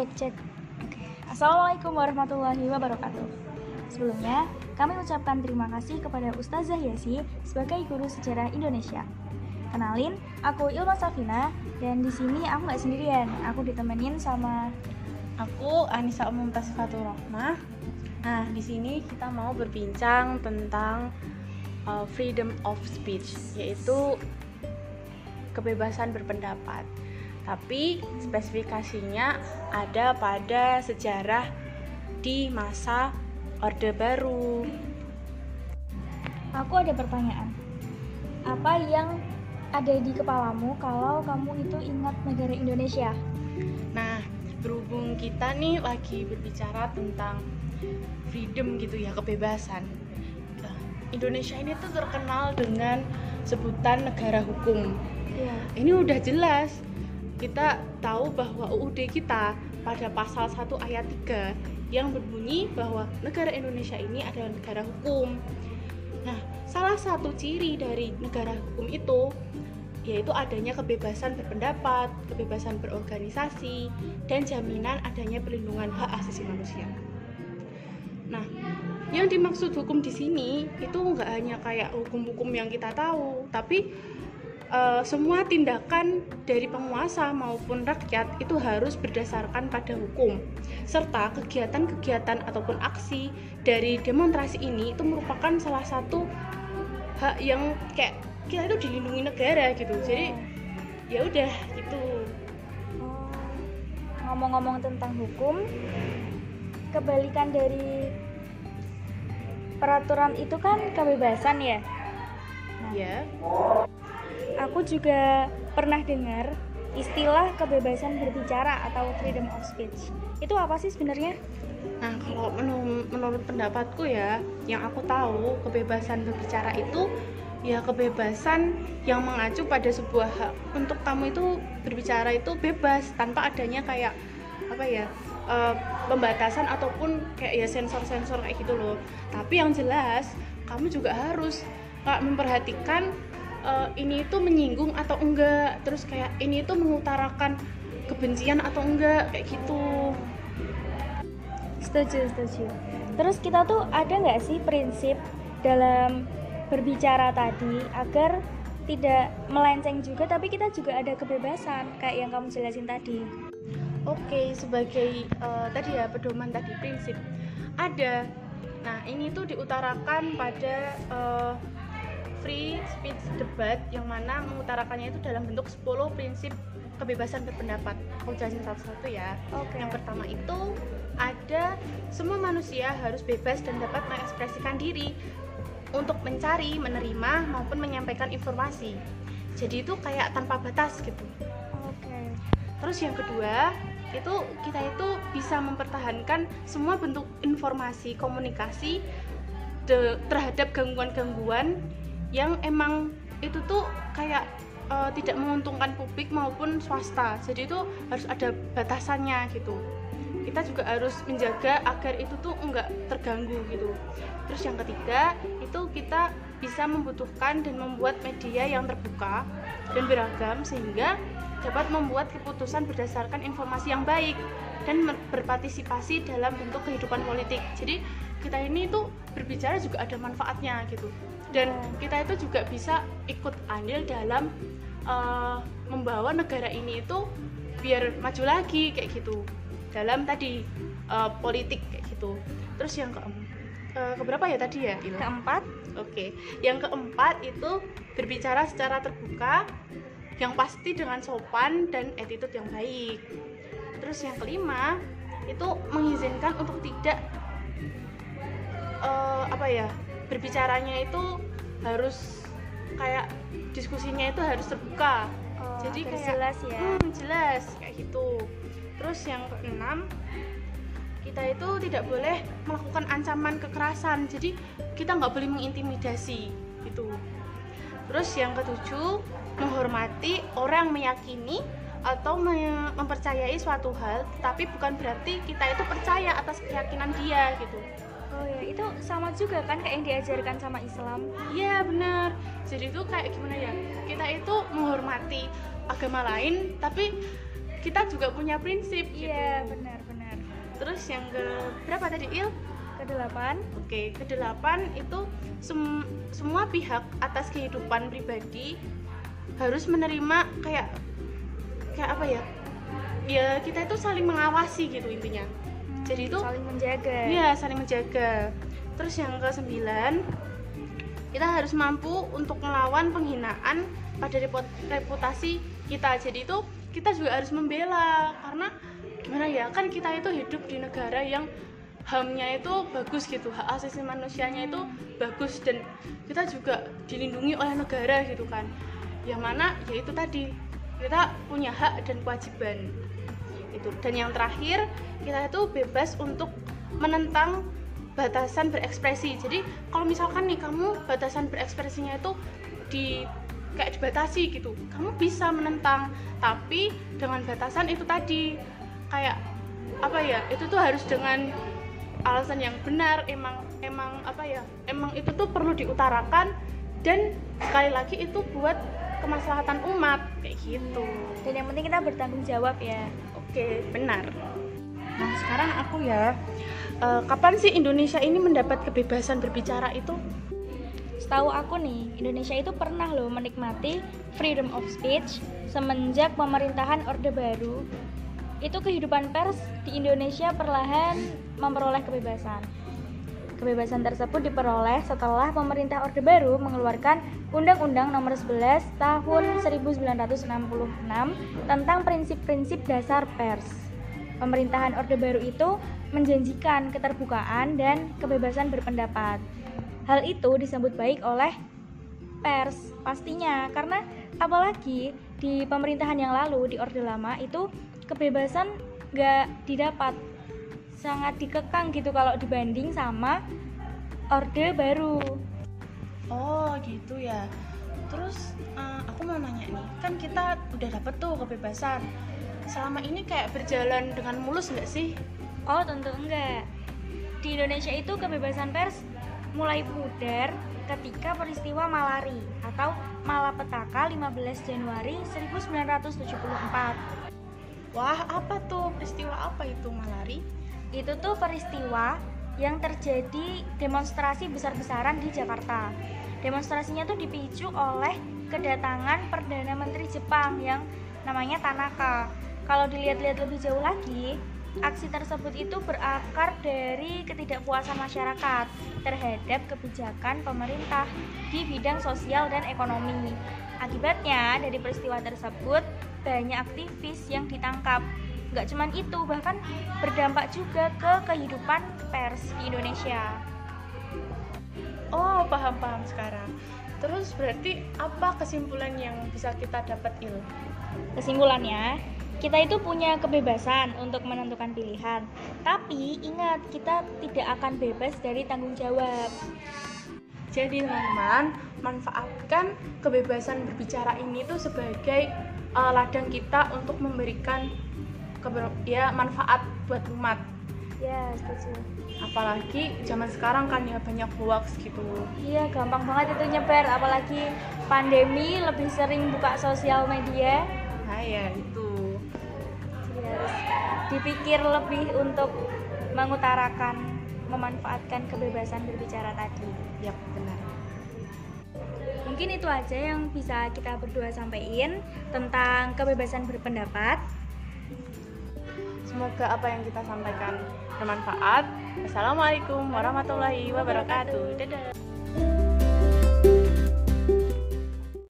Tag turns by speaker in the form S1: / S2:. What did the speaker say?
S1: Cek cek. Oke. Assalamualaikum warahmatullahi wabarakatuh. Sebelumnya, kami ucapkan terima kasih kepada Ustazah Yasi sebagai guru sejarah Indonesia. Kenalin, aku Ilma Safina dan di sini aku nggak sendirian. Aku ditemenin sama
S2: Aku Anissa Umum Tasfatul Rahmah. Nah, di sini kita mau berbincang tentang uh, freedom of speech, yaitu kebebasan berpendapat. Tapi spesifikasinya ada pada sejarah di masa Orde Baru.
S1: Aku ada pertanyaan. Apa yang ada di kepalamu kalau kamu itu ingat negara Indonesia?
S2: Nah, berhubung kita nih lagi berbicara tentang freedom gitu ya, kebebasan. Nah, Indonesia ini tuh terkenal dengan sebutan negara hukum.
S1: Iya.
S2: Ini udah jelas. Kita tahu bahwa UUD kita pada pasal 1 ayat 3 yang berbunyi bahwa negara Indonesia ini adalah negara hukum. Nah, salah satu ciri dari negara hukum itu yaitu adanya kebebasan berpendapat, kebebasan berorganisasi, dan jaminan adanya perlindungan hak asasi manusia. Nah, yang dimaksud hukum di sini itu nggak hanya kayak hukum-hukum yang kita tahu, tapi eh, semua tindakan dari penguasa maupun rakyat itu harus berdasarkan pada hukum, serta kegiatan-kegiatan ataupun aksi dari demonstrasi ini itu merupakan salah satu hak yang kayak kita itu dilindungi negara gitu. Jadi ya udah gitu.
S1: Oh, Ngomong-ngomong tentang hukum, kebalikan dari peraturan itu kan kebebasan ya. Nah,
S2: ya
S1: Aku juga pernah dengar istilah kebebasan berbicara atau freedom of speech. Itu apa sih sebenarnya?
S2: nah kalau menurut, menurut pendapatku ya yang aku tahu kebebasan berbicara itu ya kebebasan yang mengacu pada sebuah hak untuk kamu itu berbicara itu bebas tanpa adanya kayak apa ya eh, pembatasan ataupun kayak ya sensor-sensor kayak gitu loh tapi yang jelas kamu juga harus memperhatikan eh, ini itu menyinggung atau enggak terus kayak ini itu mengutarakan kebencian atau enggak kayak gitu
S1: Setuju, setuju. Terus kita tuh ada nggak sih prinsip dalam berbicara tadi agar tidak melenceng juga tapi kita juga ada kebebasan kayak yang kamu jelasin tadi.
S2: Oke, sebagai eh, tadi ya pedoman tadi prinsip ada. Nah, ini tuh diutarakan pada eh, free speech debat yang mana mengutarakannya itu dalam bentuk 10 prinsip kebebasan berpendapat. Aku jelasin satu-satu ya.
S1: Oke.
S2: Yang pertama itu ada semua manusia harus bebas dan dapat mengekspresikan diri untuk mencari, menerima maupun menyampaikan informasi. Jadi itu kayak tanpa batas gitu.
S1: Oke.
S2: Terus yang kedua, itu kita itu bisa mempertahankan semua bentuk informasi komunikasi de- terhadap gangguan-gangguan yang emang itu tuh kayak eh, tidak menguntungkan publik maupun swasta. Jadi itu harus ada batasannya gitu. Kita juga harus menjaga agar itu tuh enggak terganggu gitu. Terus yang ketiga, itu kita bisa membutuhkan dan membuat media yang terbuka dan beragam sehingga dapat membuat keputusan berdasarkan informasi yang baik dan berpartisipasi dalam bentuk kehidupan politik. Jadi kita ini tuh berbicara juga ada manfaatnya gitu. Dan kita itu juga bisa ikut andil dalam eh, membawa negara ini itu biar maju lagi kayak gitu dalam tadi eh, politik kayak gitu. Terus yang ke eh, keberapa ya tadi ya? Il?
S1: Keempat,
S2: Oke, yang keempat itu berbicara secara terbuka, yang pasti dengan sopan dan attitude yang baik. Terus yang kelima itu mengizinkan untuk tidak eh, apa ya berbicaranya itu harus kayak diskusinya itu harus terbuka.
S1: oh,
S2: Jadi kayak
S1: jelas ya.
S2: Hmm, jelas kayak gitu. Terus yang keenam kita itu tidak boleh melakukan ancaman kekerasan. Jadi kita nggak boleh mengintimidasi gitu. Terus yang ketujuh menghormati orang meyakini atau me- mempercayai suatu hal, tapi bukan berarti kita itu percaya atas keyakinan dia gitu.
S1: Oh ya, itu sama juga kan kayak yang diajarkan sama Islam.
S2: Iya benar. Jadi itu kayak gimana ya? Kita itu menghormati agama lain, tapi kita juga punya prinsip
S1: iya
S2: gitu.
S1: benar benar
S2: terus yang ke berapa tadi il
S1: kedelapan
S2: oke kedelapan itu sem- semua pihak atas kehidupan pribadi harus menerima kayak kayak apa ya ya kita itu saling mengawasi gitu intinya Jadi itu-
S1: saling menjaga
S2: Iya, saling menjaga. Terus yang ke sembilan, kita harus mampu untuk melawan penghinaan pada reput- reputasi kita. Jadi itu kita juga harus membela karena gimana ya kan kita itu hidup di negara yang hamnya itu bagus gitu hak asasi manusianya itu bagus dan kita juga dilindungi oleh negara gitu kan yang mana ya itu tadi kita punya hak dan kewajiban itu dan yang terakhir kita itu bebas untuk menentang batasan berekspresi. Jadi kalau misalkan nih kamu batasan berekspresinya itu di kayak dibatasi gitu kamu bisa menentang. Tapi dengan batasan itu tadi kayak apa ya itu tuh harus dengan alasan yang benar emang emang apa ya emang itu tuh perlu diutarakan. Dan sekali lagi itu buat kemaslahatan umat kayak gitu.
S1: Dan yang penting kita bertanggung jawab ya
S2: oke benar nah sekarang aku ya eh, kapan sih Indonesia ini mendapat kebebasan berbicara itu
S1: Setahu aku nih, Indonesia itu pernah loh menikmati freedom of speech semenjak pemerintahan Orde Baru. Itu kehidupan pers di Indonesia perlahan memperoleh kebebasan. Kebebasan tersebut diperoleh setelah pemerintah Orde Baru mengeluarkan Undang-Undang Nomor 11 Tahun 1966 tentang prinsip-prinsip dasar pers. Pemerintahan Orde Baru itu menjanjikan keterbukaan dan kebebasan berpendapat. Hal itu disambut baik oleh pers pastinya karena apalagi di pemerintahan yang lalu di Orde Lama itu kebebasan nggak didapat sangat dikekang gitu kalau dibanding sama Orde Baru.
S2: oh gitu ya terus eh, aku mau nanya nih kan kita udah dapet tuh kebebasan selama ini kayak berjalan dengan mulus nggak sih
S1: Oh tentu enggak. Di Indonesia itu kebebasan pers mulai pudar ketika peristiwa Malari atau Malapetaka 15 Januari 1974.
S2: wah apa tuh peristiwa apa itu malari
S1: Itu tuh peristiwa yang terjadi demonstrasi besar-besaran di Jakarta. Demonstrasinya tuh dipicu oleh kedatangan Perdana Menteri Jepang yang namanya Tanaka. Kalau dilihat-lihat lebih jauh lagi, aksi tersebut itu berakar dari ketidakpuasan masyarakat terhadap kebijakan pemerintah di bidang sosial dan ekonomi. Akibatnya dari peristiwa tersebut banyak aktivis yang ditangkap. Nggak cuman itu, bahkan berdampak juga ke kehidupan pers di Indonesia.
S2: oh paham paham sekarang terus berarti apa kesimpulan yang bisa kita dapat il
S1: Kesimpulannya, kita itu punya kebebasan untuk menentukan pilihan. Tapi ingat, kita tidak akan bebas dari tanggung jawab.
S2: Jadi teman-teman, manfaatkan kebebasan berbicara ini tuh sebagai uh, ladang kita untuk memberikan keber- ya manfaat buat umat.
S1: Ya, setuju.
S2: Apalagi zaman sekarang kan ya banyak hoax gitu.
S1: Iya, gampang banget itu nyebar. Apalagi pandemi lebih sering buka sosial media.
S2: Nah ya itu.
S1: Jadi harus dipikir lebih untuk mengutarakan, memanfaatkan kebebasan berbicara tadi.
S2: Yap, benar.
S1: Mungkin itu aja yang bisa kita berdua sampaikan tentang kebebasan berpendapat.
S2: Semoga apa yang kita sampaikan bermanfaat. Assalamualaikum warahmatullahi wabarakatuh. Dadah.